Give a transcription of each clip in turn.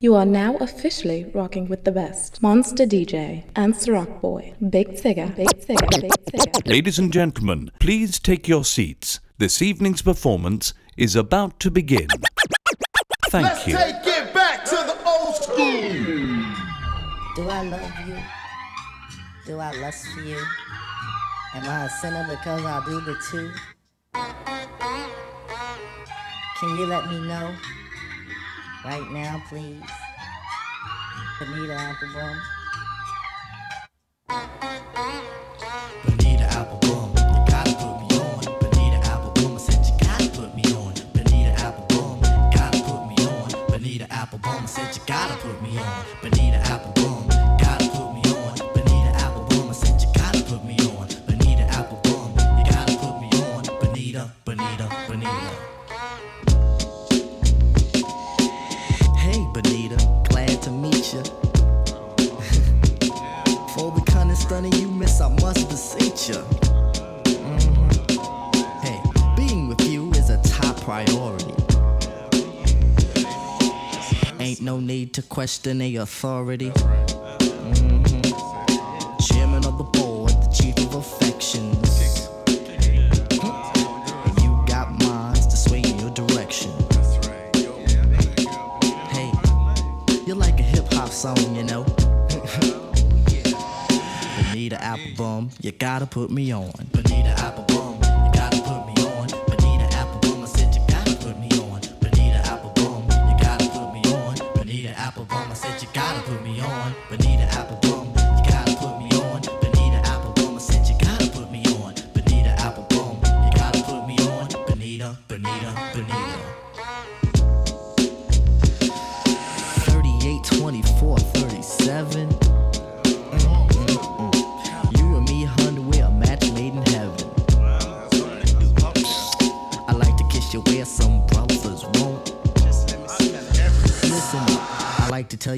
You are now officially rocking with the best. Monster DJ and Rock Boy. Big Tigger. Big Tigger. Big Tigger. Ladies and gentlemen, please take your seats. This evening's performance is about to begin. Thank Let's you. take it back to the old school. Do I love you? Do I lust for you? Am I a sinner because I do the two? Can you let me know? Right now, please. Bonita Applebum. Bonita Applebum, you gotta put me on. Bonita Applebum, I said you gotta put me on. Bonita Applebum, gotta put me on. Bonita Applebum, I said you gotta put me on. Bonita Applebum, gotta put me on. Bonita Applebum, I said you gotta put me on. Bonita Applebum, you gotta put me on. Bonita, Bonita, Ya. Mhm. Hey, being with you is a top priority. Ain't no need to question the authority. Mhm. Chairman of the board, the chief of affections. You got minds to sway in your direction. Hey, you're like a hip hop song, gotta put me on. Bonita Applebum,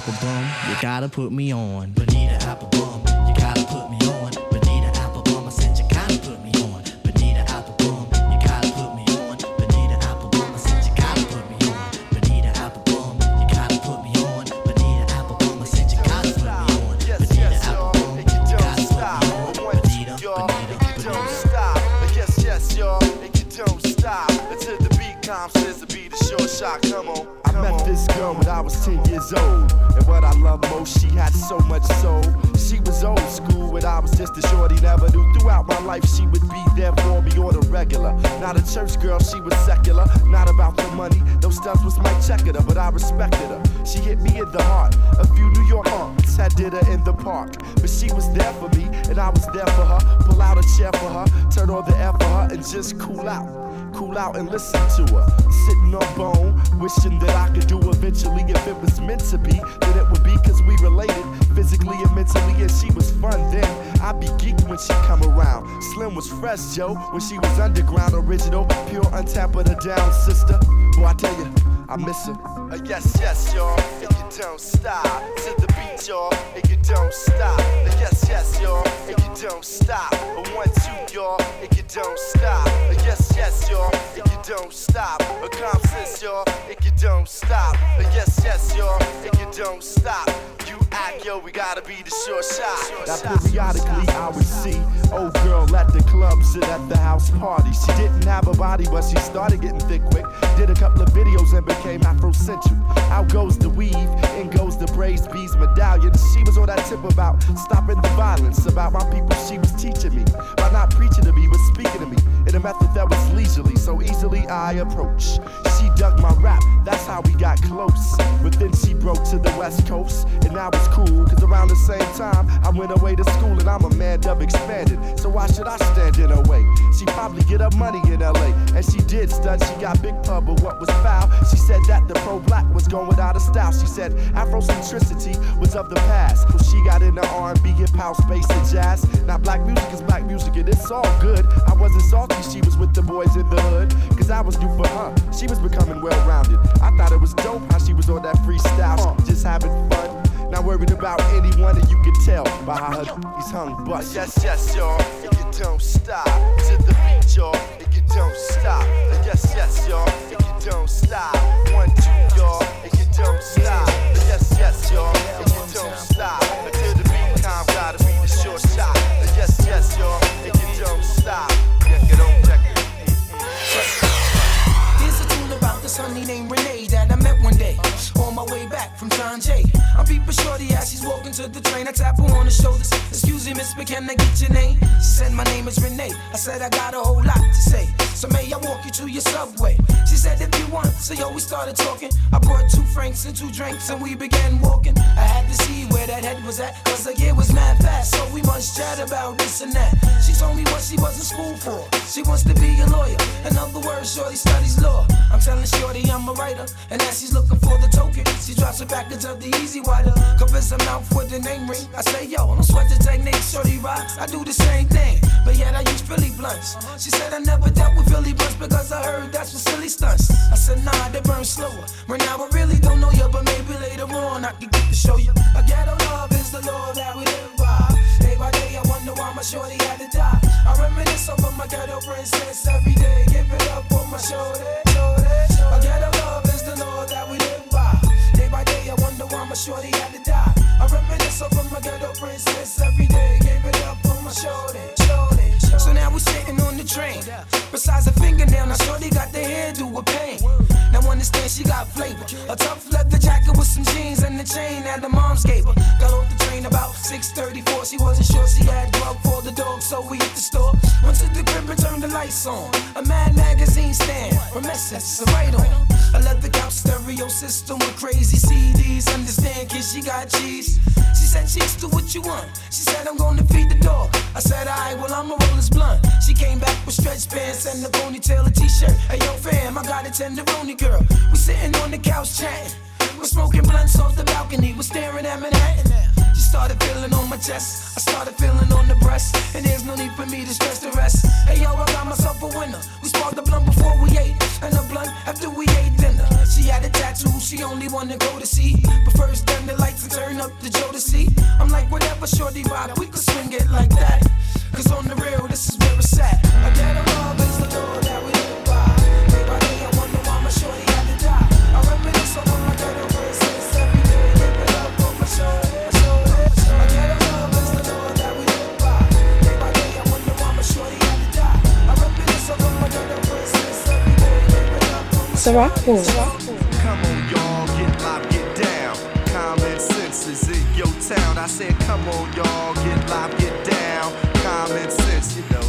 Bonita Applebum, you gotta put me on. Bonita Applebum, you gotta put me on. Bonita Applebum, I said you gotta put me on. Bonita Applebum, you gotta put me on. Bonita Applebum, I said you gotta put me on. Bonita Applebum, you gotta put me on. Bonita Applebum, I said you gotta put me on. Bonita yes, y'all. Applebum, And you you gotta put me on. One, Bonita. Bonita, don't Bonita. stop. Yes, yes, y'all. And you don't stop. Until the beat comes, says the beat is short shot. Come on. I met this girl when I was 10 years old. Church girl, she was secular. Not about the money, those stuff was my checker, but I respected her. She hit me in the heart. A few New York aunts had dinner in the park. But she was there for me, and I was there for her. Pull out a chair for her, turn on the air for her, and just cool out. Cool out and listen to her. Sitting on bone, wishing that I could do eventually. If it was meant to be, then it would be cause we related physically and mentally. And she was fun then. I'd be geeked when she come around. Slim was fresh, Joe, when she was underground, original, pure, untapped, her down, sister. Boy, I tell you, I miss her. Uh, yes, yes, y'all, and you don't stop. To the beat, y'all, and you don't stop. Uh, yes, yes, y'all, and you don't stop. Uh, one, two, y'all, and you don't stop. Uh, yes, yes, y'all, and you don't stop. Uh, calm sense, y'all, and you don't stop. Uh, yes, yes, y'all, and you don't stop. You act, yo, we gotta be the short shot. Now, periodically, I would see old girl at the club, sit at the house party. She didn't have a body, but she started getting thick quick. Did a couple of videos and became Afrocentric. Out goes the weave in goes the braised bees medallion. She was on that tip about stopping the violence, about my people she was teaching me. By not preaching to me, but speaking to me in a method that was leisurely, so easily I approach. She dug my rap, that's how we got close. But then she broke to the west coast, and now it's cool, cause around the same time I went away to school and I'm a man dub expanded. So why should I stand in her way? She probably get her money in LA, and she did stud, she got big pub, but what was foul? She said that the pro black was going out of style. She said Afrocentricity was of the past. So she got into R&B, hip hop, space, and jazz. Now black music is black music, and it's all good. I wasn't salty, she was with the boys in the hood, cause I was new for her. She was becoming well rounded. I thought it was dope how she was on that freestyle, just having fun. Not worried about anyone, and you can tell by how her he's hung bust. Yes, yes, y'all, and you don't stop to the beat, y'all, and you don't stop. Yes, yes, y'all, and you don't stop. One, two, y'all, and you don't stop. Yes, yes, y'all, and you don't stop until the beat time gotta be the short shot. Yes, yes, y'all, and you don't stop. Check it on, check it. Here's a tune about this honey named from Sanjay. I'm a shorty as she's walking to the train. I tap her on the shoulders. Excuse me, miss, but can I get your name? She said, My name is Renee. I said, I got a whole lot to say. So may I walk you to your subway? She said, It 21, so yo, we started talking. I brought two francs and two drinks, and we began walking. I had to see where that head was at, cause her gear was mad fast, so we must chat about this and that. She told me what she was in school for. She wants to be a lawyer. In other words, Shorty studies law. I'm telling Shorty I'm a writer, and as she's looking for the token, she drops a package of the E-Z Wider. Covers her mouth with the name ring. I say, yo, I don't sweat the technique, Shorty rocks. I do the same thing, but yet I use Philly blunts. She said I never dealt with Philly blunts because I heard that's what silly stunts. I said, nah, they burn slower. Right now I really don't know you, but maybe later on I can get to show you. A ghetto love is the law that we live by. Day by day, I wonder why my shorty had to die. I reminisce over my ghetto princess every day. Give it up on my shoulder. A ghetto love is the law that we live by. Day by day, I wonder why my shorty had to die. I reminisce over my ghetto princess every day. Give it up on my shoulder. So now we sitting on the train. Besides a fingernail, now shorty got the hairdo with pain. Now understand she got flavor. A tough leather jacket with some jeans and the chain that the moms gave her. Got off the train about 6:34. She wasn't sure she had grub for the dog, so we hit the store. Went to the crib and turned the lights on. A Mad magazine stand from Essex, a right on. A leather couch stereo system with crazy CDs. Understand, kid, she got cheese. She said, Cheeks, do what you want. She said, I'm gonna feed the dog. I said, Alright, well, I'ma roll this blunt. She came back with stretch pants and a ponytail, a t shirt. Hey, yo, fam, I got a tenderoni girl. We sitting on the couch chatting. We're smoking blunts off the balcony. We're staring at Manhattan. She started feeling on my chest. I started feeling on the breast. And there's no need for me to stress the rest. Hey, yo, I got myself a winner. We sparked the blunt before we ate. And a blunt after we ate dinner. She had a tattoo she only wanna go to see. But first, turn the lights and turn up the see. I'm like, whatever, shorty rock, we could swing it like that. Cause on the real, this is where it's at. My Come on, y'all, get live, get down. Common sense is in your town. I said, come on, y'all, get live, get down. Common sense, you know.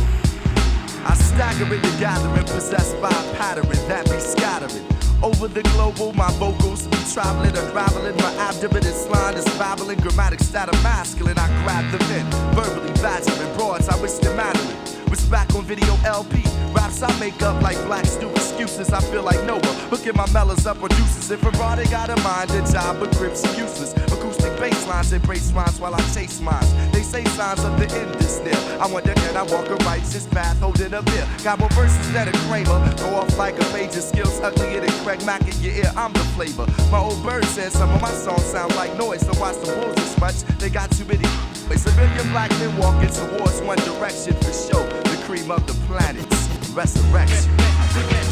I stagger in the gathering, possessed by a pattern that be scattering. Over the global, my vocals be traveling, unraveling. My abdomen is line is babbling. Grammatics that are masculine, I grab the pen. Verbally badgering broads, I wish them Mandarin. Was back on video LP. Raps I make up like black stew excuses. I feel like Noah. Hooking my mellows up producers. If Ferrari got a mind, a job, but grips are useless. Acoustic bass lines embrace rhymes while I chase mines. They say signs of the end is near. I wonder can I walk a righteous path holding a beer? Got more verses than a Kramer. Go off like a page of skills uglier than Craig Mack in your ear. I'm the flavor. My old bird said some of my songs sound like noise. So watch the bulls as much. They got too many. A civilian black men walking towards one direction for sure. The cream of the planets. Resurrection.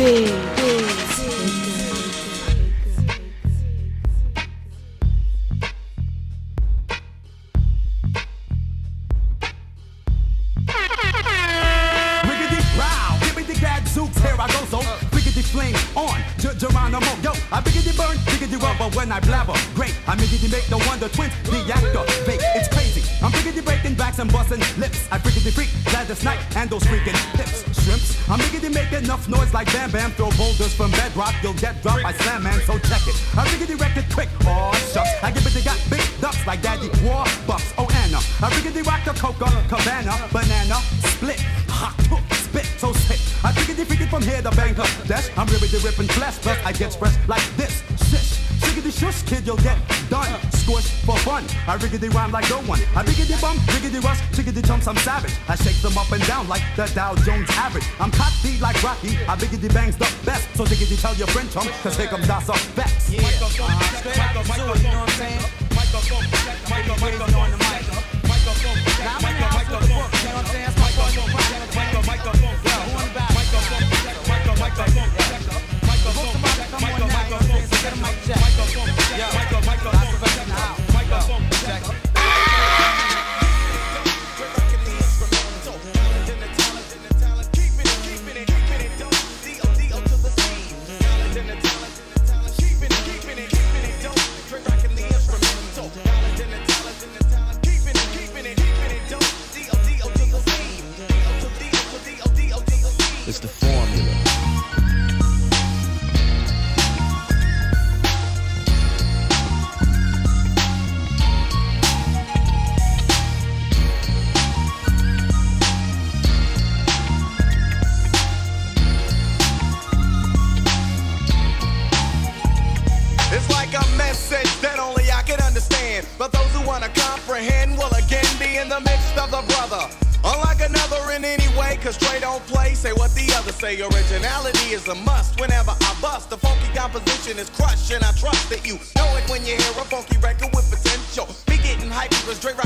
Big, busting lips. I freakity freak, Gladys Knight and those freaking hips. Shrimps, I'm biggity make enough noise like Bam Bam. Throw boulders from bedrock, you'll get dropped by Slam Man, so check it. I biggity wreck it quick, oh shucks. I give it they got big ducks like Daddy War Bucks. Oh Anna, I biggity rock the Coca Cabana, banana, split, hot, hook, spit, so sick. I biggity freak it from here to Bangladesh. I'm really ripping flesh, plus I get fresh like this. Shish, shiggity shush, kid, you'll get done. Squish for fun. I riggedy rhyme like no one. I biggity bum, riggedy rush, chiggity chumps, I'm savage. I shake them up and down like the Dow Jones average. I'm cocky like Rocky. I biggity bangs the best. So diggity tell your friend chum, cause here comes Das of Bex. Yeah, uh, straight out the sewer, you know what I'm saying? Microphone, microphone on the mic. Microphone, now I'm in the house with the book, you know what I'm saying? That's my phone, no problem. Microphone, yo, who in the back? Microphone, microphone, microphone, microphone, microphone, microphone, get a mic check. Microphone, yo, microphone, microphone,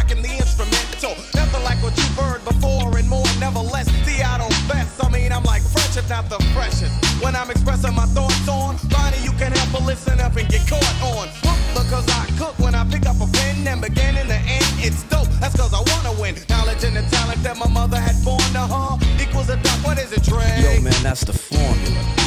rocking the instrumental. Nothing like what you've heard before, and more, nevertheless. See, I don't best. I mean, I'm like fresh, if not the freshest. When I'm expressing my thoughts on, Bonnie, you can help but listen up and get caught on. Hook Because I cook when I pick up a pen and begin in the end, it's dope. That's cause I wanna win. Knowledge and the talent that my mother had born to her equals a duck. What is it, Dre? Yo, man, that's the formula.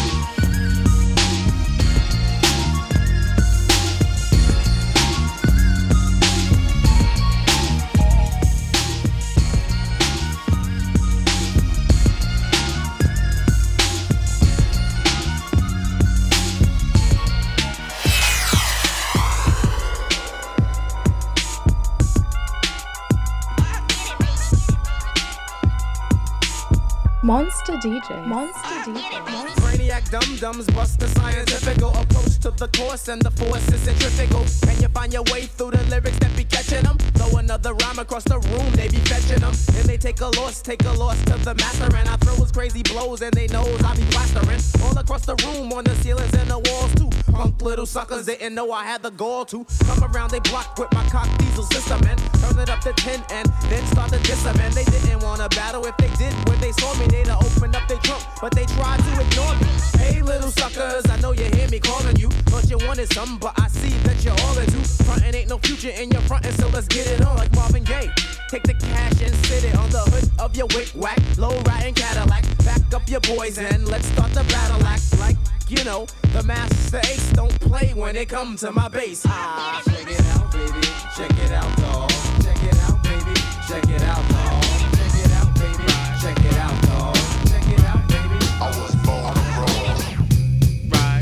Monster DJ. Monster DJ. Monster Brainiac dum dums bust the scientifical approach to the course and the force is centrifugal. Can you find your way through the lyrics that be catching them? Throw another rhyme across the room, they be fetching them. And they take a loss, take a loss to the master. And I throw his crazy blows and they knows I be plastering. All across the room, on the ceilings and the walls too. Punk little suckers didn't know I had the gall to come around they block with my cock diesel system and turn it up to 10 and then start to diss 'em. And they didn't wanna battle if they did when they saw me. They'd opened up their trunk, but they tried to ignore me. Hey, little suckers, I know you hear me calling you. Thought you wanted something, but I see that you're all into. Frontin' ain't no future in your frontin', so let's get it on like Marvin Gaye. Take the cash and sit it on the hood of your wick whack, low riding Cadillac. Back up your boys and let's start the battle act like. You know, the master ace don't play when it comes to my bass. Ah, check it out, baby. Check it out, dog. Check it out, baby. Check it out,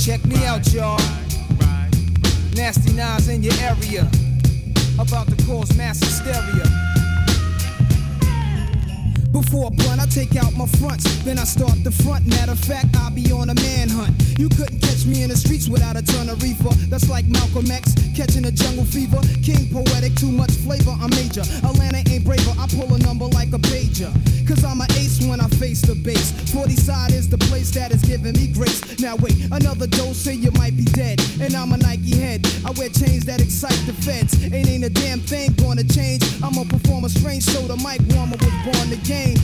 Check me out, y'all. Nasty nines in your area. About to cause mass hysteria. Before blunt, I take out my fronts, then I start the front. Matter of fact, I'll be on a manhunt. You couldn't catch me in the streets without a ton of reefer. That's like Malcolm X catching a jungle fever. King poetic, too much flavor, I'm major. Atlanta ain't braver, I pull a number like a pager. Cause I'm an ace when I face the base. 40 side is the place that is giving me grace. Now wait, another dose, say you might be dead. And I'm a Nike head. I wear chains that excite the feds. Ain't ain't a damn thing gonna change. I'ma perform a strange, show. the mic warmer was born to game.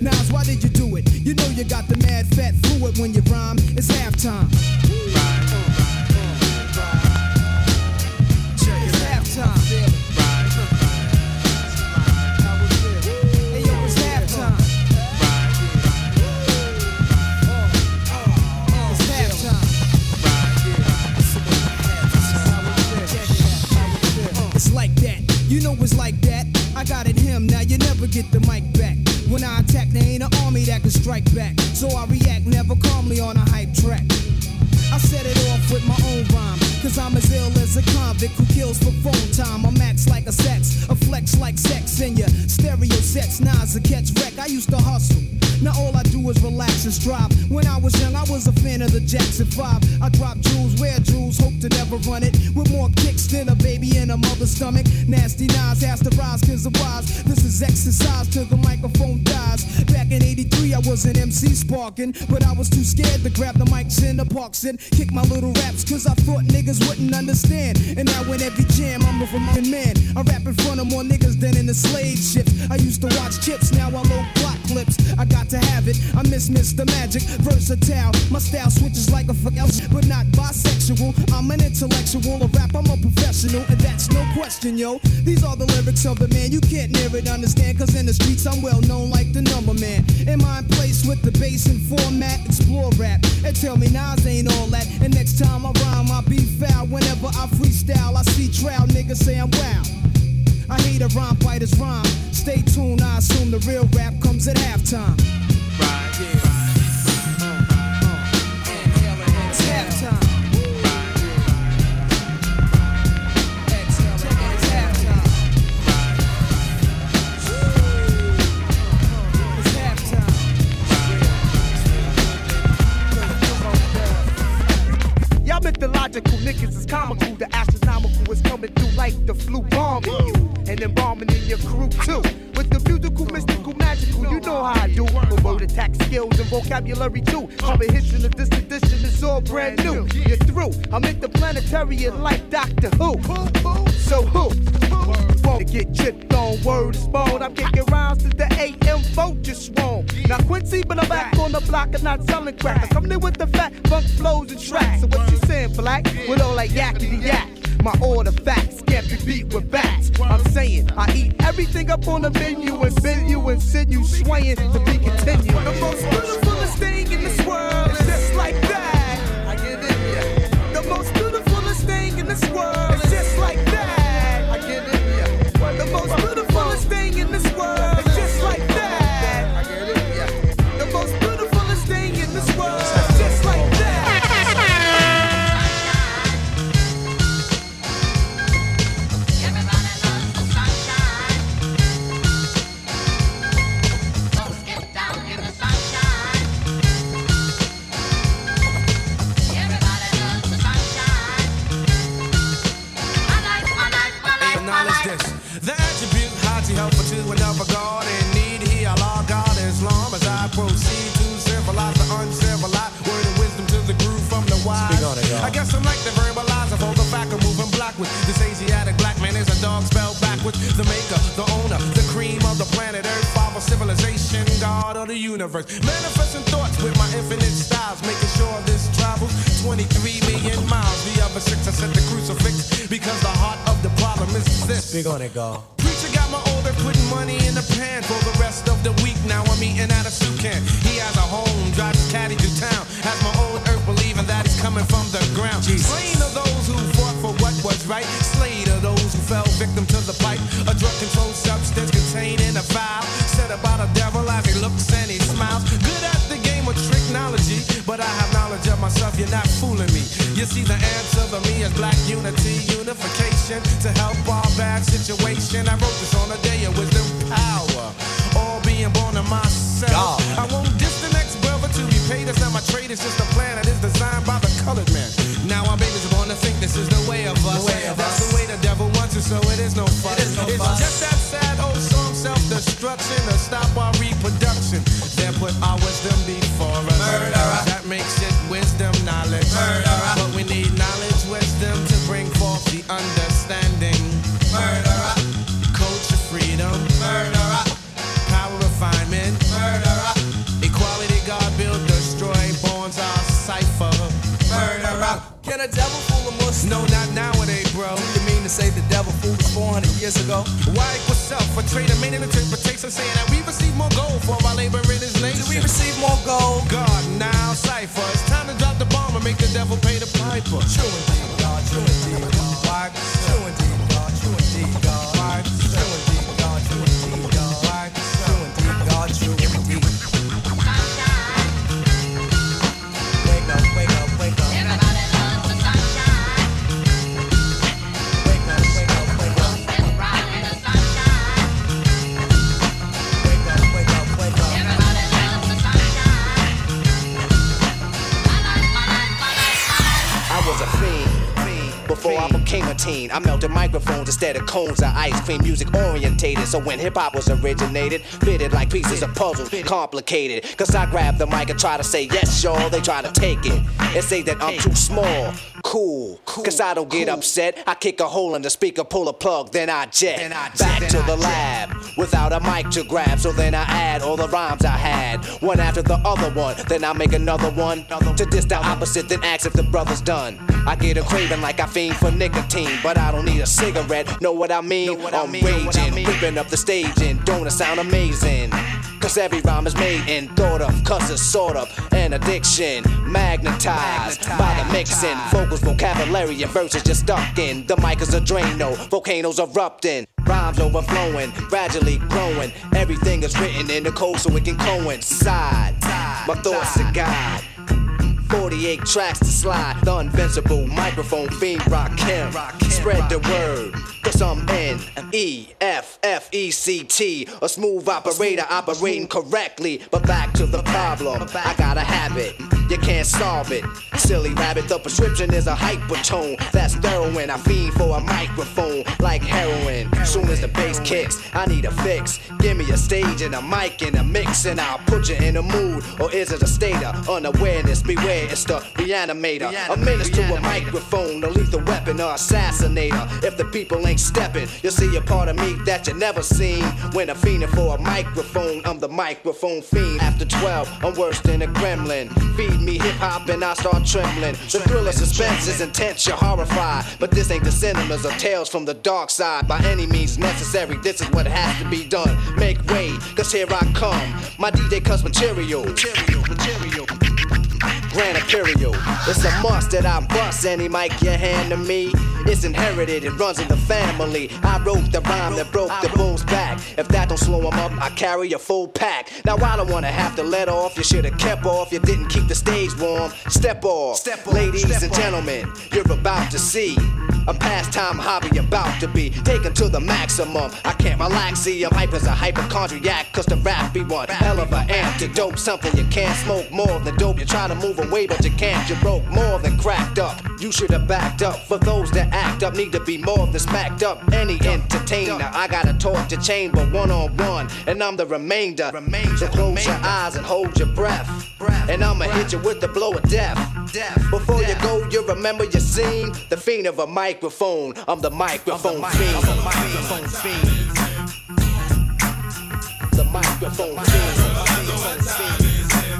Nas, why did you do it? You know you got the mad fat fluid when you rhyme. It's halftime. It's halftime. You know it's like that. I got it him. Now you never get the mic when I attack, there ain't an army that can strike back. So I react never calmly on a hype track. I set it off with my own rhyme. Cause I'm as ill as a convict who kills for phone time. I'm max like a sex, a flex like sex in your stereo sets. Nas a catch wreck. I used to hustle. Now all I do is relax and strive. When I was young, I was a fan of the Jackson 5. I dropped jewels, wear jewels, hope to never run it. With more kicks than a baby in a mother's stomach. Nasty Nas has to rise cause of wise. This is exercise till the microphone dies. Back in 83, I was an MC sparking. But I was too scared to grab the mics in the parks and kick my little raps cause I thought niggas wouldn't understand. And now in every jam, I'm a fucking man. I rap in front of more niggas than in the slave ships. I used to watch chips, now I load block clips. I got to have it. I miss Mr. Magic, versatile. My style switches like a fuck else, but not bisexual. I'm an intellectual, a rap, I'm a professional, and that's no question, yo. These are the lyrics of the man, you can't near it understand, cause in the streets I'm well known like the number man. Am I in place with the bass and format? Explore rap, and tell me Nas ain't all that. And next time I rhyme, I'll be foul. Whenever I freestyle, I see trial niggas say I'm wow. I hate a rhyme fighter's rhyme. Stay tuned, I assume the real rap comes at halftime. The astronomical is coming through like the flu bombing you. And bombing in your crew too. Know how I do. With word attack skills and vocabulary too. Comprehension of this edition is all brand new. You're through. I'm interplanetary and like Doctor Who. So who? Won't get tripped on word is. I'm kicking rounds to the AM vote just wrong. Now Quincy, but I'm back on the block and not selling crack. I'm coming in with the fat funk flows and tracks. So what you saying, black? With all that yakety yak. My order facts can't be beat with bats. I'm saying I eat everything up on the menu and bend you and send you swaying to be continued. The most beautifulest thing in this world is just like that. I it. The most beautifulest thing in this world universe. Manifesting thoughts with my infinite styles, making sure this travels 23 million miles. The other six I set the crucifix because the heart of the problem is this. Speak on it, God. Preacher got my order, putting money in the pan for the rest of the week. Now I'm eating at a soup can. He has a home, drives his caddy through town. Has my old earth believing that it's coming from the ground. Slain are those who fought for what was right. Slayed are those who fell victim to the pipe. A drug controlled substance contained in a vial. Said about a devil as of myself. You're not fooling me. You see, the answer to me is black unity, unification to help our bad situation. I wrote this on a day of wisdom, power. All being born of myself. I won't diss the next brother to be paid. That's not my trade. It's just a plan that is designed by the colored man. Now our understanding. Culture freedom. Power refinement. Equality, God build, destroy, borns our cipher. Can a devil fool a Muslim? No, not nowadays, bro. You mean to say the devil fooled us 400 years ago? Why equal self? A trader made an interpretation saying that we receive more gold for our labor in his nation. Do we receive more gold? God, now cipher. It's time to drop the bomb and make the devil pay the piper. True indeed, True indeed, God. True indeed, God. True indeed, God. Became a teen, I melted microphones instead of cones of ice cream. Music orientated, so when hip hop was originated, fitted like pieces of puzzles, complicated. Cause I grab the mic and try to say yes, y'all. They try to take it and say that I'm too small. Cool, cause I don't get upset. I kick a hole in the speaker, pull a plug, then I jet. Back to the lab without a mic to grab. So then I add all the rhymes I had, one after the other one. Then I make another one to diss the opposite, then ask if the brother's done. I get a craving like I fiend for nicotine, but I don't need a cigarette. Know what I mean? What I'm raging, ripping up the stage, and don't it sound amazing? Cause every rhyme is made and thought of, cause it's sort of an addiction. Magnetized by the mixing. Vocals, vocabulary, and verses just stuck in. The mic is a Drano, volcanoes erupting. Rhymes overflowing, gradually growing. Everything is written in the code so it can coincide. My thoughts are God. 48 tracks to slide. The invincible microphone fiend rock him. Spread the word. Cause I'm N E F F E C T. A smooth operator operating correctly. But back to the problem. I got a habit. You can't solve it. Silly rabbit, the prescription is a hypertone. That's heroin. I fiend for a microphone like heroin. Soon as the bass kicks, I need a fix. Give me a stage and a mic and a mix, and I'll put you in a mood. Or is it a state of unawareness? Beware, it's the reanimator. A menace to a microphone, a lethal weapon or assassinator. If the people ain't stepping, you'll see a part of me that you never seen. When I'm fiending for a microphone, I'm the microphone fiend. After 12, I'm worse than a gremlin. Feed me hip hop and I start trembling. The thrill of suspense is intense, you're horrified. But this ain't the cinemas or tales from the dark side. By any means necessary, this is what has to be done. Make way, cause here I come. My DJ cuts material. Material, material. Grand. It's a must that I bust any mic you hand to me. It's inherited, it runs in the family. I wrote the rhyme that broke the bull's back. If that don't slow him up, I carry a full pack. Now I don't wanna have to let off. You should've kept off. You didn't keep the stage warm. Step off, Step off. ladies Step and gentlemen. You're about to see a pastime hobby about to be taken to the maximum. I can't relax, see, I'm hype as a hypochondriac, cause the rap be one hell of an antidote. Something you can't smoke more than dope. You try to move away, but you can't. You broke more than cracked up. You should have backed up. For those that act up, need to be more than smacked up. Any entertainer, I got a torture chamber one on one, and I'm the remainder. So close your eyes and hold your breath. And I'ma hit you with the blow of death. Before you go, you remember your scene. The fiend of a microphone. I'm the microphone fiend. The microphone fiend. The microphone fiend.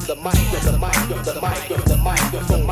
The micro, the micro, the micro, the microphone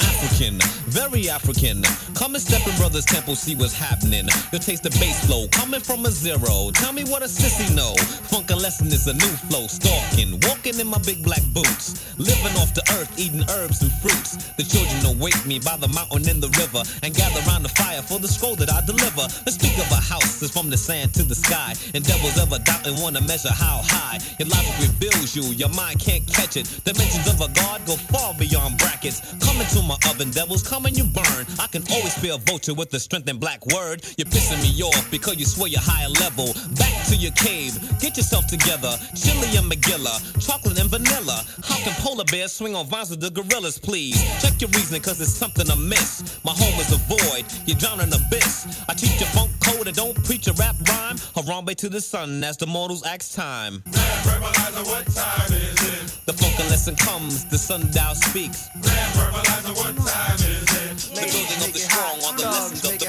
African, very African. Come and step in brother's temple, see what's happening. You'll taste the bass flow coming from a zero. Tell me what a sissy know. Funk a lesson is a new flow. Stalking, walking in my big black boots. Living off the earth, eating herbs and fruits. The children await me by the mountain and the river and gather around the fire for the scroll that I deliver. Let's speak of a house that's from the sand to the sky. And devils ever doubt and wanna measure how high. Your logic reveals you, your mind can't catch it. Dimensions of a god go far beyond brackets. Come into my oven, devils, come and you burn. I can always be a vulture with the strength and black word. You're pissing me off because you swear you're higher level. Back to your cave, get yourself together. Chili and McGilla, chocolate and vanilla. How can polar bears swing on vines with the gorillas, please? Check your reasoning, cause there's something amiss. My home is a void, you drown in abyss. I teach you funk code and don't preach a rap rhyme. Harambe to the sun as the mortals ask time. what time is it? The funk lesson comes, the sundial speaks. what time is it? Strong on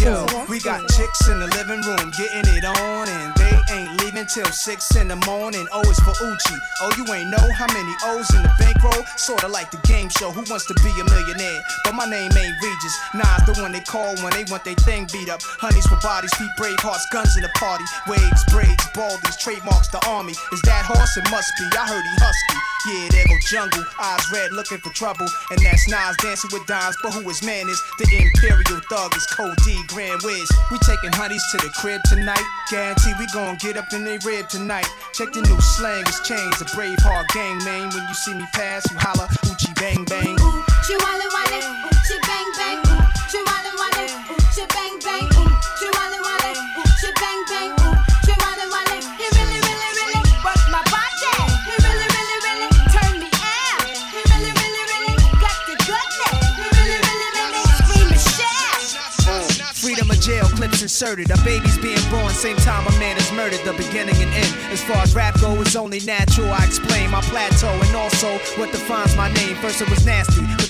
Yo, we got chicks in the living room getting it on, and they ain't till six in the morning. Oh, o is for Uchi. Oh, you ain't know how many O's in the bankroll? Sorta like the game show, Who Wants to Be a Millionaire? But my name ain't Regis. Nas the one they call when they want their thing beat up. Honeys for bodies, feet brave hearts, guns in the party. Waves, braids, baldies, trademarks the army. Is that horse? It must be. I heard he husky. Yeah, there go jungle, eyes red looking for trouble. And that's Nas dancing with dimes, but who his man is? The Imperial Thug is Code D, Grand Wiz. We taking honeys to the crib tonight. Guarantee we gon' get up in they rib tonight. Check the new slang, it's changed. A brave heart gang name. When you see me pass, you holla, Uchi bang bang. Ooh, she bang inserted. A baby's being born, same time a man is murdered. The beginning and end. As far as rap go, it's only natural. I explain my plateau and also what defines my name. First it was nasty,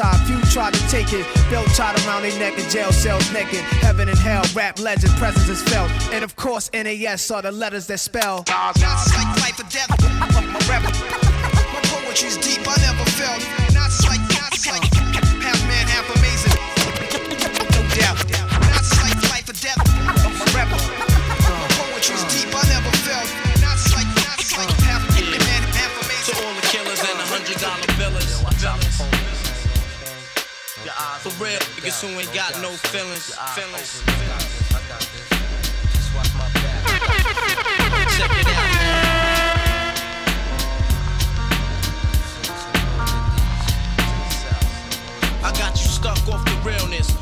few tried to take it. Belt tied around their neck and jail cells naked. Heaven and hell, rap legend, presence is felt. And of course, NAS are the letters that spell. Not like life or death. My rap, my poetry's deep, I never felt. Not like, not like half man, half amazing. No doubt. Not like life or death. My rap, my poetry's deep, I never felt. Ah, for real, niggas who ain't got no feelings. Feelings. Check it out. I got you stuck off the realness.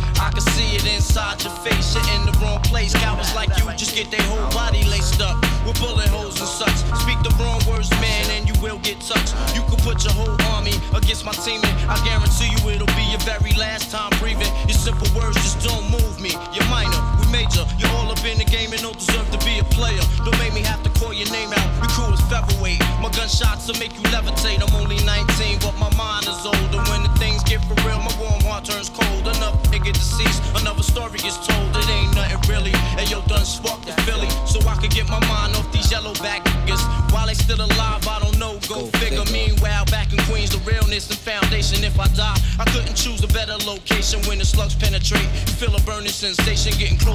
I can see it inside your face, you're in the wrong place. Cowards like you just get their whole body laced up with bullet holes and such. Speak the wrong words, man, and you will get touched. You can put your whole army against my team, and I guarantee you it'll be your very last time breathing. Your simple words just don't move me. You're minor, major. You're all up in the game and don't deserve to be a player. Don't make me have to call your name out. Your crew is featherweight. My gunshots will make you levitate. I'm only 19, but my mind is older. When the things get for real, my warm heart turns cold. Enough nigga deceased, another story gets told. It ain't nothing really. And yo, done sparked the Philly, so I could get my mind off these yellow back niggas. While they still alive, I don't know. Go, figure. Meanwhile, back in Queens, the realness and foundation. If I die, I couldn't choose a better location when the slugs penetrate. Feel a burning sensation, getting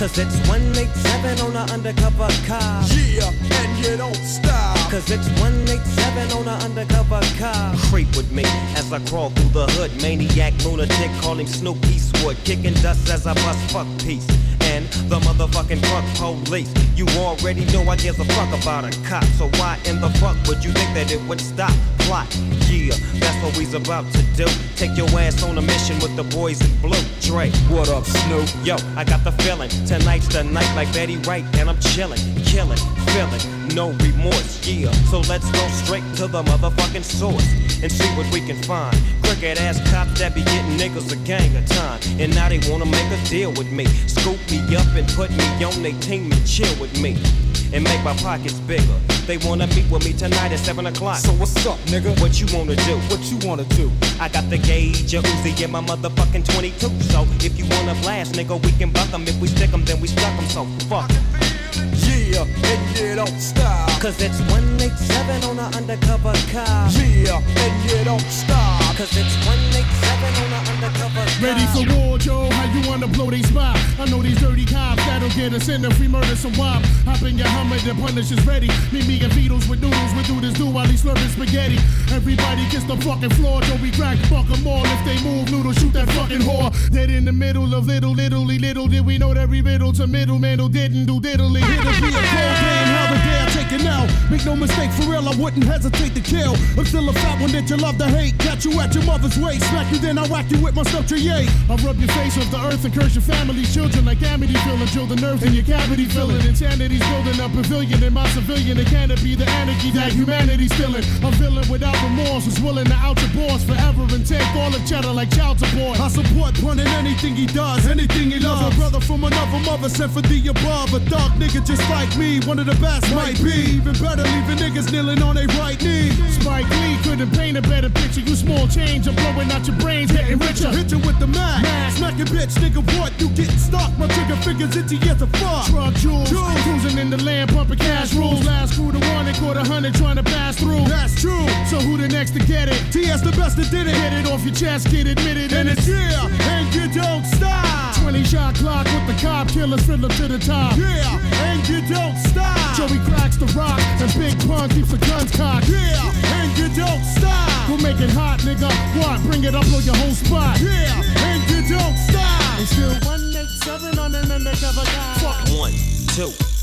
Cause it's 187 on an undercover car. Yeah, and you don't stop. Cause it's 187 on an undercover car. Creep with me as I crawl through the hood. Maniac, lunatic, calling Snoop Eastwood. Kicking dust as I bust fuck peace. The motherfucking fuck police. You already know I give a fuck about a cop. So why in the fuck would you think that it would stop? Plot. Yeah, that's what we's about to do. Take your ass on a mission with the boys in blue. Dre. What up, Snoop? Yo, I got the feeling. Tonight's the night like Betty Wright. And I'm chilling, killing, feeling. No remorse, yeah. So let's go straight to the motherfucking source and see what we can find. Crooked ass cops that be getting niggas a gang of time. And now they wanna make a deal with me. Scoop me up and put me on they team and chill with me. And make my pockets bigger. They wanna meet with me tonight at 7 o'clock. So what's up, nigga? What you wanna do? What you wanna do? I got the gauge, a Uzi in my motherfucking 22. So if you wanna blast, nigga, we can buck 'em. If we stick 'em, then we stuck 'em. So fuck. Yeah, and you don't stop. Cause it's 187 on an undercover car. Yeah, and you don't stop. Cause it's 187 on an undercover car. Ready for war, Joe? How you wanna blow they spot? I know these dirty cops that'll get us in if we murder some wop. Hop in your Hummer, the punish is ready. Meet me and Beatles with noodles, we do this do while he's slurping spaghetti. Everybody kiss the fucking floor, Joe. We crack, fuck fuck 'em all. If they move, noodle, shoot that fucking whore. Dead in the middle of little, littly, little did we know that we riddle to middleman who didn't do diddly. It'll be a cold game, now. Make no mistake, for real, I wouldn't hesitate to kill. I'm still a fat one that you love to hate. Catch you at your mother's waist, smack you, then I whack you with my stuff yay. I rub your face off the earth and curse your family's children like Amity filling. Drill the nerves in your cavity filling. Insanity's building a pavilion in my civilian. It can't be the anarchy that humanity's feeling. A villain without remorse who's willing to out your forever and take all of cheddar like child support. I support pun in anything he does, anything he loves. A brother from another mother sent for the above. A dog nigga just like me, one of the best might be. Even better, leaving niggas kneeling on their right knee. Spike Lee couldn't paint a better picture. You small change, I'm blowing out your brains, getting richer. Hit you with the Mac, smack a bitch, nigga. What? You getting stuck? My trigger fingers itchy as a fuck. Truck jewels, cruising in the land, pumping cash rules. Last crew to one and caught a hundred trying to pass through. That's true. So who the next to get it? TS the best that did it. Get it off your chest, get admitted, and it's yeah, and you don't stop. 20 shot clock with the cop killers, fiddler to the top. Yeah, and you don't stop. Joey cracks the rock, and Big Pun keeps the guns cocked. Yeah, and you don't stop. We'll make it hot, nigga. What? Bring it up on your whole spot. Yeah, and you don't stop. And still 187 on an undercover guy. Fuck One, two,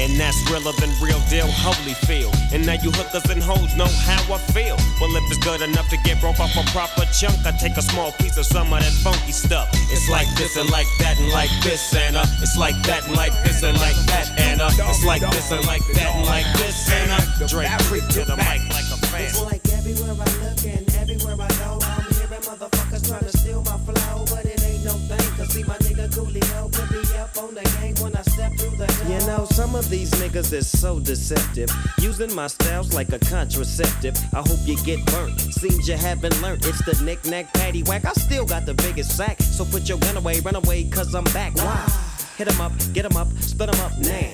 And that's realer than real deal, holy feel. And now you hookers and hoes know how I feel. Well, if it's good enough to get broke off a proper chunk, I take a small piece of some of that funky stuff. It's like this and like that and like this and uh, it's like that and like this and like that and uh, it's like this and like that and like this and uh, Drake to the mic like a fan. It's like everywhere I look and everywhere I go, I'm hearing motherfuckers trying to steal my flow, but it ain't no thing. Cause see my nigga Coolio put me up on the game when I You know, some of these niggas is so deceptive. Using my styles like a contraceptive. I hope you get burnt. Seems you haven't learned. It's the knick-knack, patty whack. I still got the biggest sack. So put your gun away, run away, cause I'm back. Why? Hit 'em up, get 'em up, split 'em up now.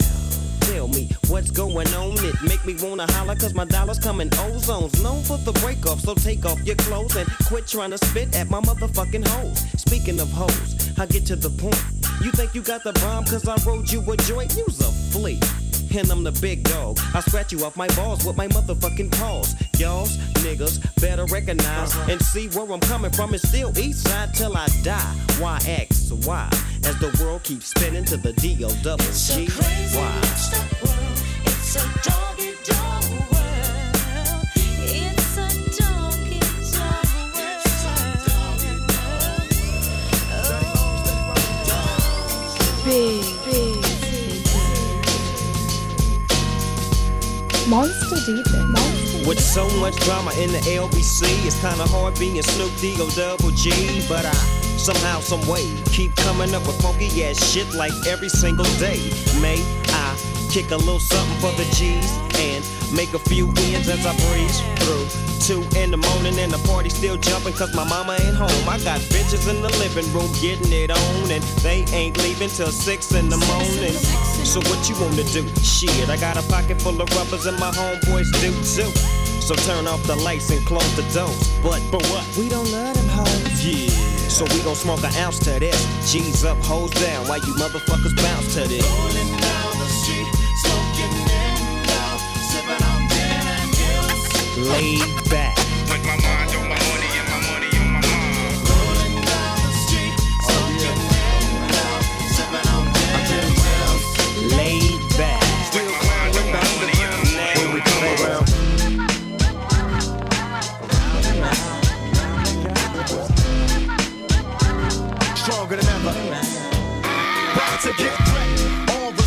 Tell me what's going on. It make me wanna holler cause my dollars come in ozones. Known for the break off, so take off your clothes and quit trying to spit at my motherfucking hoes. Speaking of hoes, I get to the point. You think you got the bomb cause I rode you a joint? You's a flea. And I'm the big dog. I scratch you off my balls with my motherfucking paws. Y'all's niggas better recognize and see where I'm coming from. It's still east side till I die. Why X Y? As the world keeps spinning to the D O double G Y. It's a doggy dog Monster deep With so much drama in the LBC, it's kinda hard being Snoop D O Double G, but I somehow, some way. Keep coming up with funky ass shit like every single day. May I kick a little something for the G's and make a few ends as I breeze through. Two in the morning and the party still jumping cause my mama ain't home. I got bitches in the living room getting it on and they ain't leaving till six in the morning. So what you wanna do? Shit, I got a pocket full of rubbers and my homeboys do too. So turn off the lights and close the doors. But for what? We don't love them hoes. Yeah. So we gon' smoke an ounce to this. G's up, hoes down, Why you motherfuckers bounce to this. Laid back.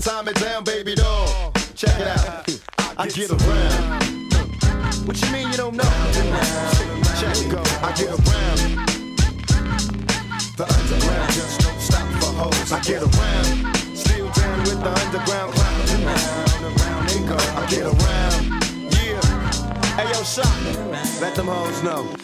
time it down, baby doll. Check it out. I get around. What you mean you don't know? Check it go. I get around. The underground just don't stop for hoes. I get around. Still down with the underground clowns. Around, around they. I get around. Yeah. Hey yo, shot. Let them hoes know.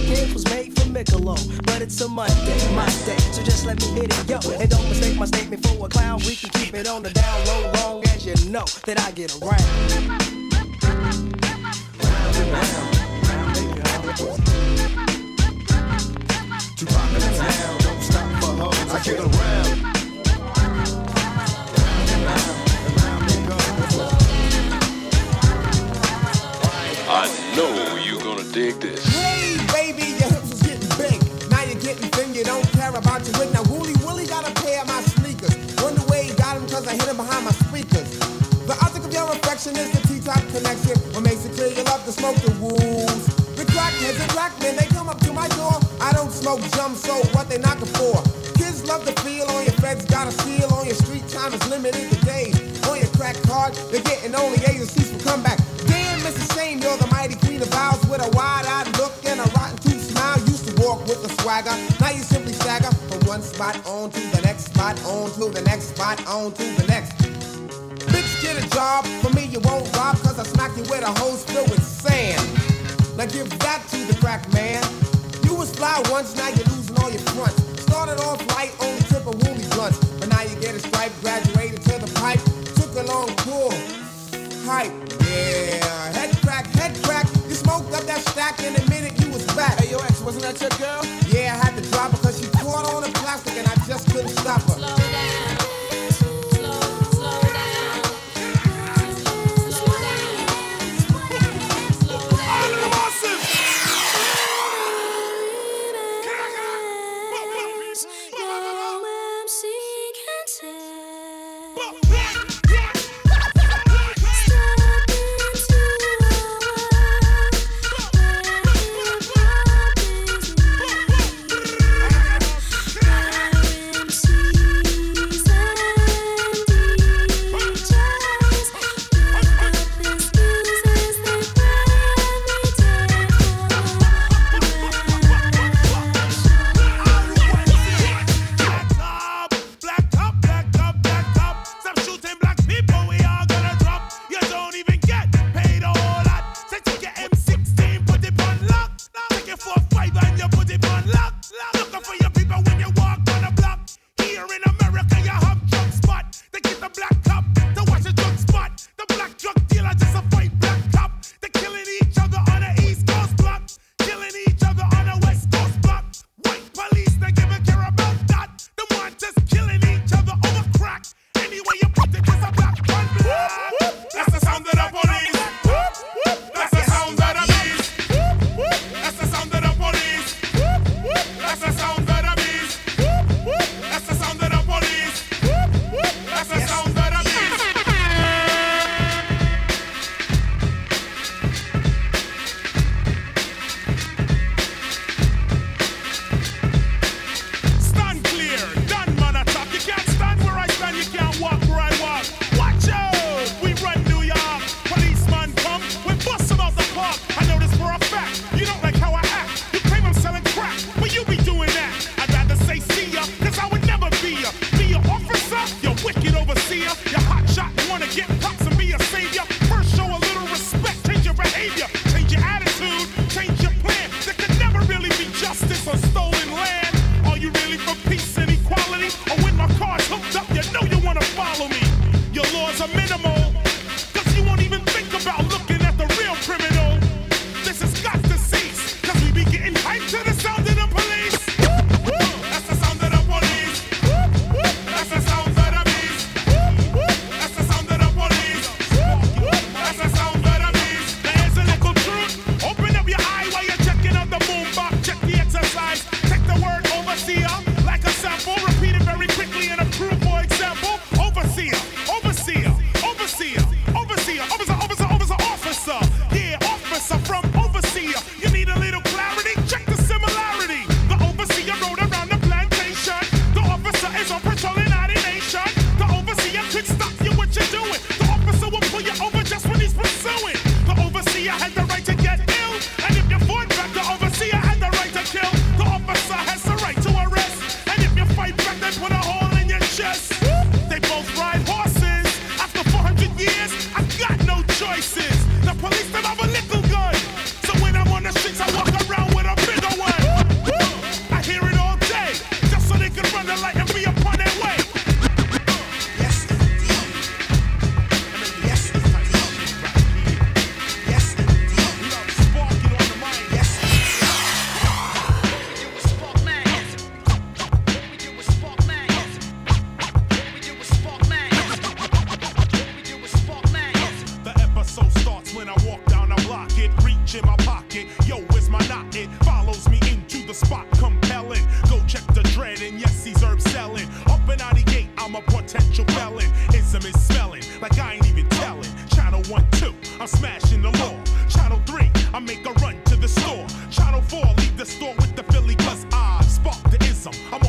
weekends was made for Michelob, but it's a Monday, my day. So just let me hit it, yo. And don't mistake my statement for a clown. We can keep it on the down low, long as you know that I get around. Too popular now, don't stop for hoes. I get around. I know you're gonna dig this. About your wig. Now, Wooly Willie got a pair of my sneakers. Wonder where he got them, cause I hit him behind my speakers. The object of your affection is the T-top connection. What makes it clear you love to smoke the wolves. The crackheads and black men, they come up to my door. I don't smoke jump, so what they knocking for? Kids love to feel on your feds, got a seal on your street time is limited to days. On your crack card, they're getting only C's for comeback. Damn, Mrs. Shane, you're the mighty queen of vows with a wide-eyed look and a rotten tooth smile. Used to walk with a swagger, spot on to the next spot, on to the next spot, on to the next. Bitch, get a job. For me, you won't rob, cause I smack you with a hose filled with sand. Now give that to the crack man. You was fly once, now you're losing all your fronts. Started off light, only tip a woolly blunts. But now you get a stripe, graduated to the pipe. Took a long pull. Hype, yeah. Head crack, head crack. You smoked up that stack in a minute, you was back. Hey, yo, ex, wasn't that your girl? Yeah, I had to drop cause she caught on the plastic and the spot compelling. Go check the dread, and yes, he's herb selling. Up and out the gate, I'm a potential felon. Ism is smelling like I ain't even telling. Channel 1, 2, I'm smashing the law. Channel 3, I make a run to the store. Channel 4, leave the store with the Philly, cause ah, I spark the ism. I'm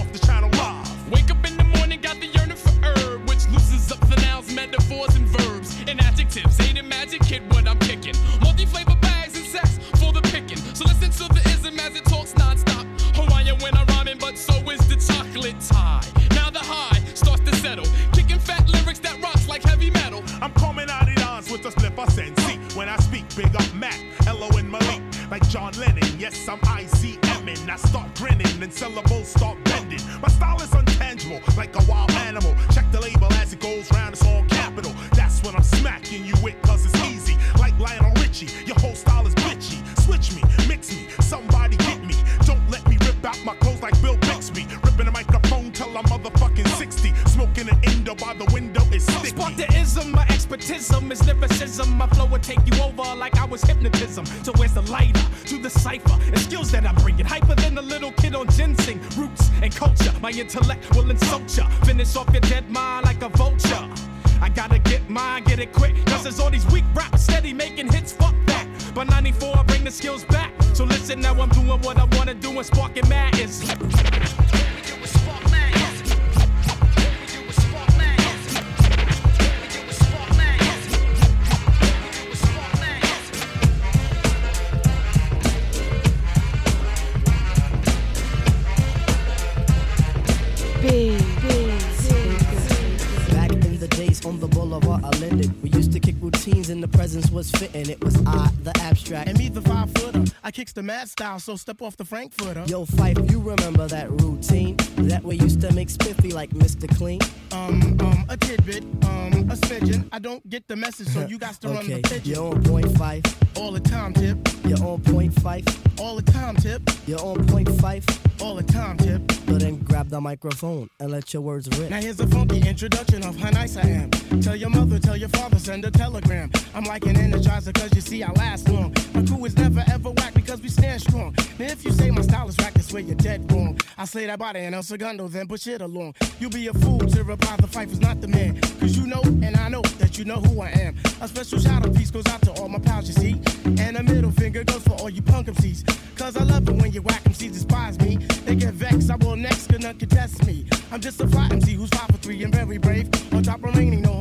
kicks the mad style, so step off the Frankfurter. Yo, Fife, you remember that routine? That we used to make spiffy like Mr. Clean? Um, um, a tidbit, um, a smidgen. I don't get the message, so you got to run okay, the pigeon. you're on point five. All the time, tip. You're on point five. All the time, tip. You're on point five. All the time, tip. So then grab the microphone and let your words rip. Now here's a funky introduction of how nice I am. Tell your mother, tell your father, send a telegram. I'm like an energizer, cause you see I last long. My crew is never ever whack because we stand strong. Now if you say my style is whack, that's where you're dead wrong. I slay that body and El Segundo, then push it along. You'll be a fool to reply the fight is not the man. Cause you know, and I know that you know who I am. A special shout out piece goes out to all my pals, you see. And a middle finger goes for all you punk MCs. Cause I love it when you whack MCs despise me. They get vexed, I will next, cause none can test me. I'm just a fly MC who's five for three and very brave. On top remaining, no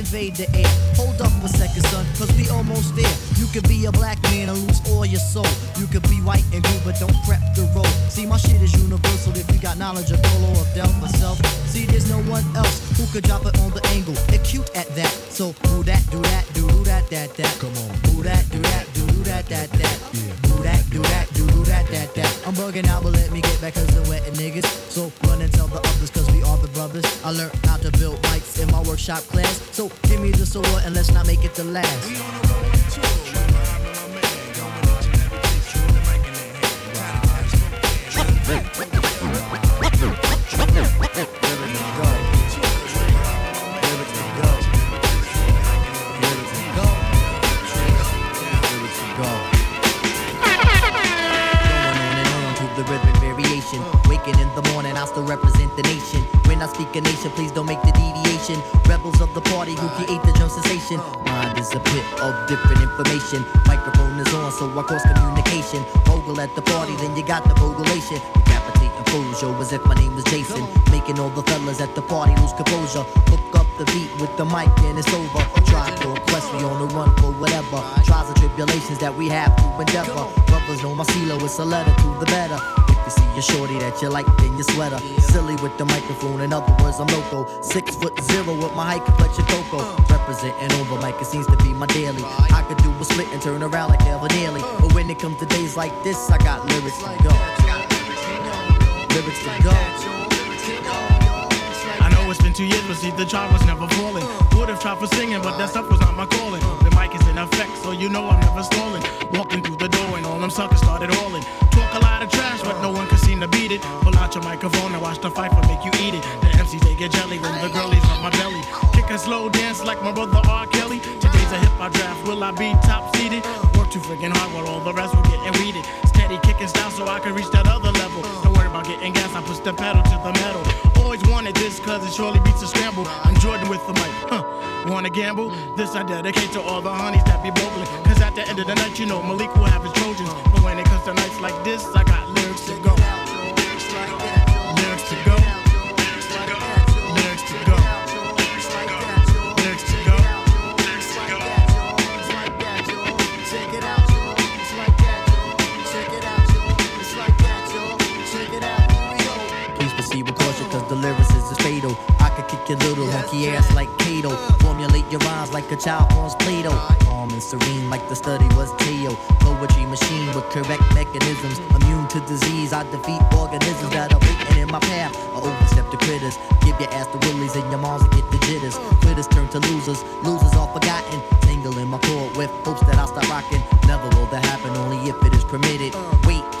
invade the air. Hold up a second, son, cause we almost there. You could be a black man and lose all your soul. You could be white and blue, but don't prep the road. See, my shit is universal if you got knowledge of Dolo or Del myself. See, there's no one else who could drop it on the angle. They're cute at that. So do that, do that, do that, that, that. Come on. Do that, do that, do that, that, that. Do that, do that, do that, that, that. I'm bugging out, but let me get back cause they're wetting niggas. So run and tell the others cause we are the brothers. I learned how to build bikes in my workshop class. So give me the sword and let's not make it the last. Going on and on to the Waking in the morning, I still represent the nation. When I speak a nation, please don't make the deviation. Rebels of the party who create the drum sensation. Mind is a pit of different information. Microphone is on, so I cross communication. Bogle at the party, then you got the bogulation. Decapitating fools, yo, as if my name was Jason. Making all the fellas at the party lose composure. Hook up the beat with the mic and it's over. Try to quest, we on the run for whatever. Trials and tribulations that we have to endeavor. Brothers know my CeeLo, it's a letter to the better. You see a shorty that you like, in your sweater. Silly with the microphone, in other words, I'm loco. Six foot zero with my high complexion cocoa. Representing over mic, it seems to be my daily. I could do a split and turn around like Evan Nearly. But when it comes to days like this, I got lyrics to go. Lyrics to go. I know it's been two years, but see, the job was never falling. Would've tried for singing, but that stuff was not my calling. Effect, so you know I'm never stalling. Walking through the door, and all them suckers started hauling. Talk a lot of trash, but no one could seem to beat it. Pull out your microphone and watch the fight for make you eat it. The MCs, they get jelly when the girlies up my belly. Kick a slow dance like my brother R. Kelly. Today's a hip hop draft, will I be top seeded? Work too freaking hard while all the rest will getting weeded. Steady kicking style so I can reach that other level. Don't worry about getting gas, I push the pedal to the metal. Always wanted this cause it surely beats a scramble. I'm Jordan with the mic, huh? Wanna gamble? This I dedicate to all the honeys that be bogling. Cause at the end of the night, you know Malik will have his Trojans. But when it comes to nights like this, I your little hunky ass like Kato. Formulate your rhymes like a child forms Play-Doh. Calm and serene like the study was Teo. Poetry machine with correct mechanisms. Immune to disease, I defeat organisms that are waiting in my path. I overstep the critters. Give your ass the willies and your moms get the jitters. Quitters turn to losers. Losers all forgotten. Tangle in my cord with hopes that I'll start rocking. Never will that happen, only if it is permitted. Wait.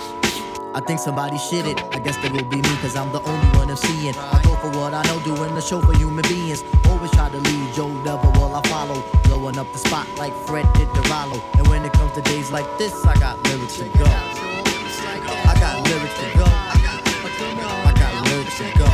I think somebody shit it. I guess that will be me, cause I'm the only one I'm seeing. I go for what I know, doing the show for human beings. Always try to lead Joe Devil while I follow. Blowing up the spot like Fred did Rollo. And when it comes to days like this, I got lyrics to go. I got lyrics to go. I got lyrics to go.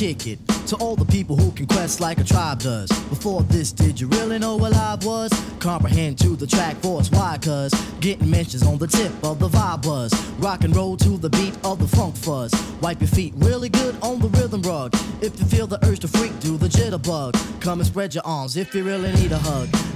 Kick it? To all the people who can quest like a tribe does. Before this, did you really know what live was? Comprehend to the track force, why? Cause getting mentions on the tip of the vibe buzz. Rock and roll to the beat of the funk fuzz. Wipe your feet really good on the rhythm rug. If you feel the urge to freak, do the jitterbug. Come and spread your arms if you really need a hug.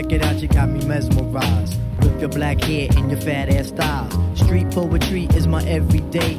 Check it out, you got me mesmerized. With your black hair and your fat ass styles. Street poetry is my everyday.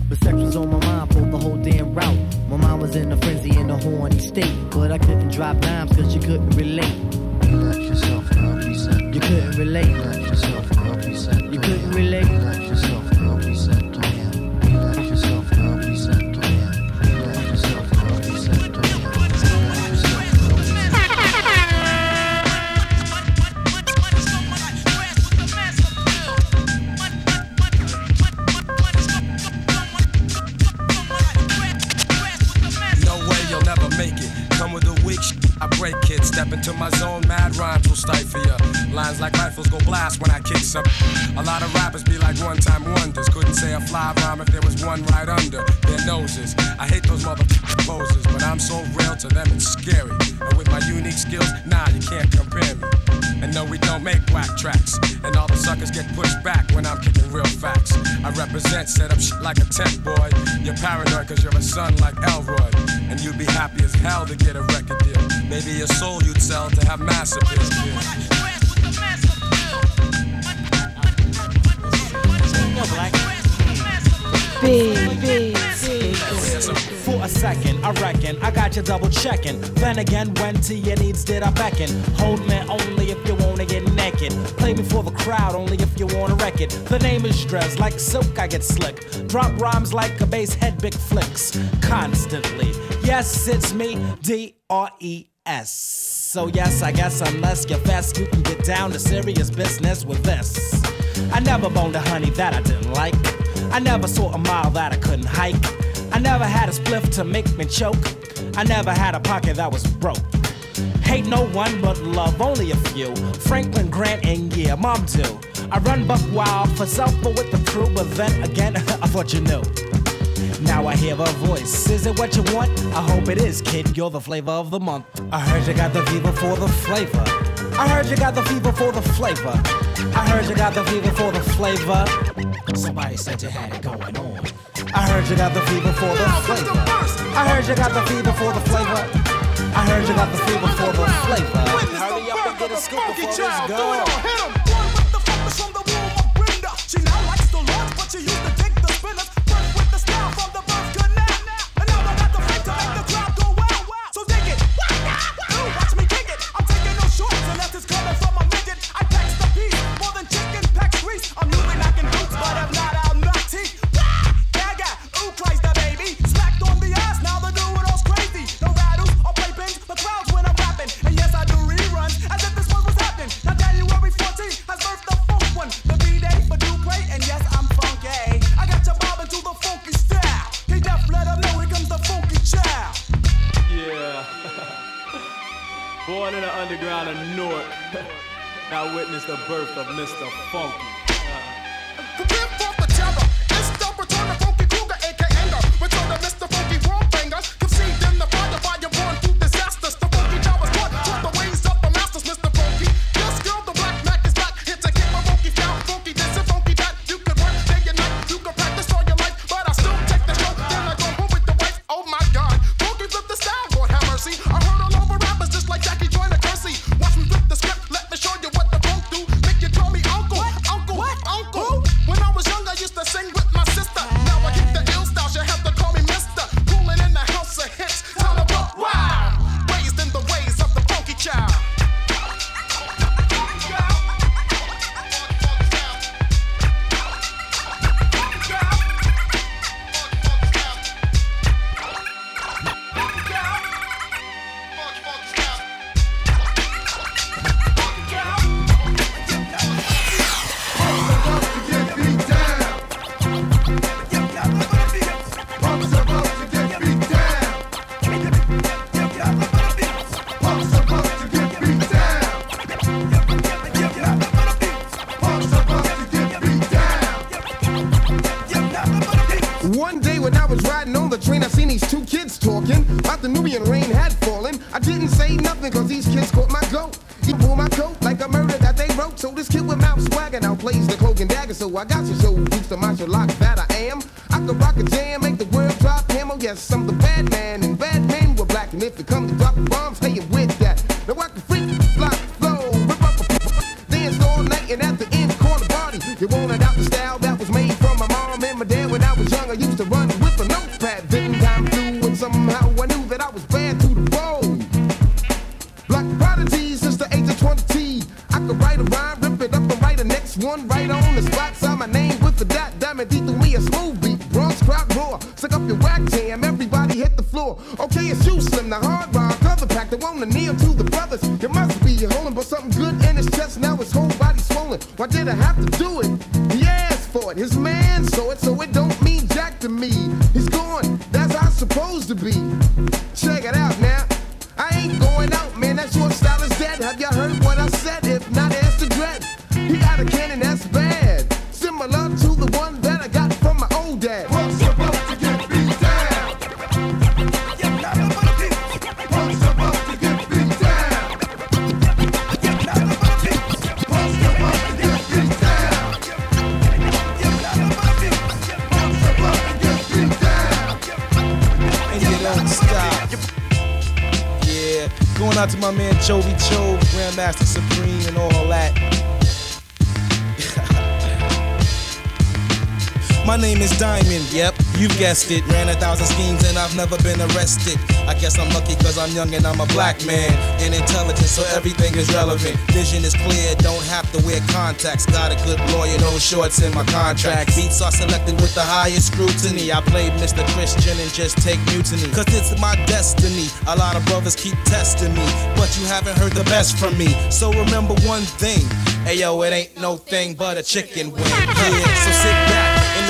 But sex was on my mind for the whole damn route. My mind was in a frenzy in a horny state. But I couldn't drop dimes cause you couldn't relate. Relax yourself, girl, please set You couldn't relate. Relax yourself, girl, please set You couldn't relate. Rhymes will stifle ya. Lines like rifles go blast when I kick some. A lot of rappers be like one time wonders. Couldn't say a fly rhyme if there was one right under their noses. I hate those motherfucking poses, but I'm so real to them it's scary. And with my unique skills, nah, you can't compare me. And no, we don't make whack tracks. And all the suckers get pushed back when I'm kicking real facts. I represent, set up shit like a tech boy. You're paranoid cause you're a son like Elroy. And you'd be happy as hell to get a record. Maybe your soul you'd sell to have mass appeal. Big. For a second, I reckon I got you double checking. Then again, when to your needs did I beckon? Hold me only if you wanna get naked. Play me for the crowd only if you wanna wreck it. The name is Drez, like silk I get slick. Drop rhymes like a bass head, big flicks. Constantly. Yes, it's me, D R E S. So yes, I guess unless you're fast, you can get down to serious business with this. I never boned a honey that I didn't like. I never saw a mile that I couldn't hike. I never had a spliff to make me choke. I never had a pocket that was broke. Hate no one but love only a few. Franklin Grant and yeah, mom too. I run buck wild for self but with the crew, but then again, I thought you knew. Now I hear a voice. Is it what you want? I hope it is, kid. You're the flavor of the month. I heard you got the fever for the flavor. I heard you got the fever for the flavor. I heard you got the fever for the flavor. Somebody said you had it going on. I heard you got the fever for the flavor. I heard you got the fever for the flavor. I heard you got the fever for the flavor. Hurry up and get a scoop before it's gone. Witness the birth of Mr. Funky. It's you, Slim, the hard rock, cover pack, one to kneel to the brothers. It must be holding, but something good in his chest, now his whole body swollen. Why did I have to do it? He asked for it, his man saw it, so it don't mean jack to me. He's gone, that's how it's supposed to be. Check it out now. I ain't going out, man. That short style is dead. Have you heard what I said? Out to my man Chovy Cho, Grandmaster Supreme, and all that. My name is Diamond, yep, you guessed it. Ran a thousand schemes and I've never been arrested. I guess I'm lucky cause I'm young and I'm a black man. And intelligent, so everything is relevant. Vision is clear, don't have to wear contacts. Got a good lawyer, no shorts in my contract. Beats are selected with the highest scrutiny. I played Mr. Christian and just take mutiny. Cause it's my destiny. A lot of brothers keep testing me, but you haven't heard the best from me. So remember one thing. Hey yo, it ain't no thing but a chicken wing. Yeah, so sit back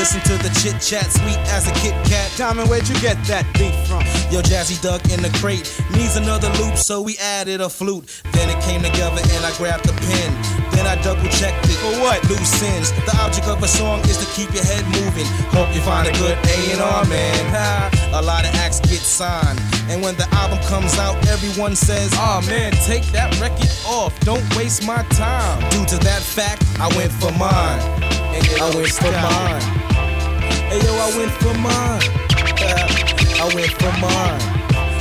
listen to the chit chat, sweet as a Kit Kat. Diamond, where'd you get that beat from? Yo, Jazzy Duck in the crate needs another loop, so we added a flute. Then it came together and I grabbed a pen. Then I double checked it. For what? Loose ends. The object of a song is to keep your head moving. Hope you find a good A&R man. A lot of acts get signed, and when the album comes out, everyone says, "Oh man, take that record off. Don't waste my time." Due to that fact, I went for mine. And I went for mine. Hey yo, I went for mine. I went for mine.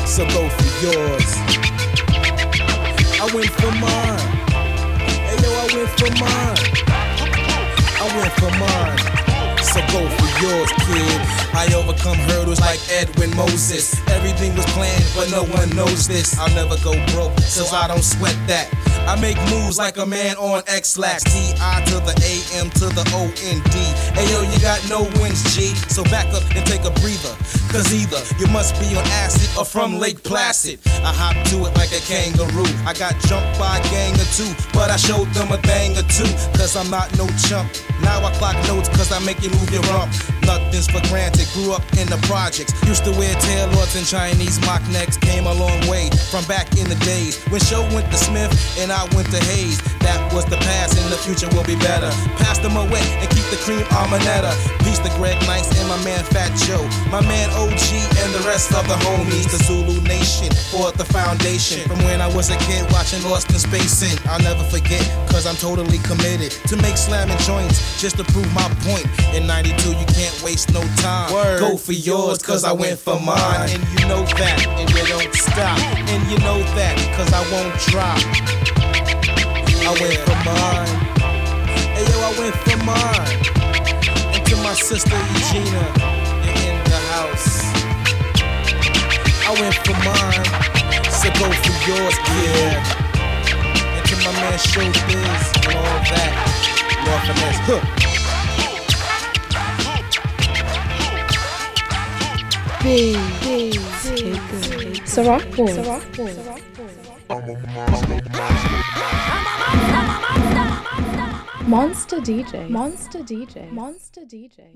So go for yours. I went for mine. Hey yo, I went for mine. I went for mine. So go for yours, kid. I overcome hurdles like Edwin Moses. Everything was planned, but no one knows this. I'll never go broke, so I don't sweat that. I make moves like a man on X-Lax. T-I to the A-M to the O-N-D. Ayo, you got no wins, G. So back up and take a breather. Cause either you must be on acid or from Lake Placid. I hop to it like a kangaroo. I got jumped by a gang or two, but I showed them a thing or two. Cause I'm not no chump. Now I clock notes cause I make you move your rump. Nothing's for granted. Grew up in the projects. Used to wear tailors and Chinese mock necks. Came a long way from back in the days when show went to Smith and I went to Hayes. That was the past and the future will be better. Pass them away and keep the cream armanetta. Peace to Greg Nice and my man Fat Joe. My man OG and the rest of the homies. The Zulu Nation for the foundation. From when I was a kid watching Lost in Space and I'll never forget cause I'm totally committed to make slamming joints just to prove my point. In 92 you can't waste no time. Go for yours cause I went for mine. And you know that and you don't stop. And you know that cause I won't drop. I went for mine. Hey yo, I went for mine. And to my sister Regina, you're in the house. I went for mine. So go for yours, kid. And to my man Showbiz and all that. Lord finesse. Huh. Big, big, big, Ciroc Boy. Monster DJ. Monster DJ. Monster DJ. Monster DJ.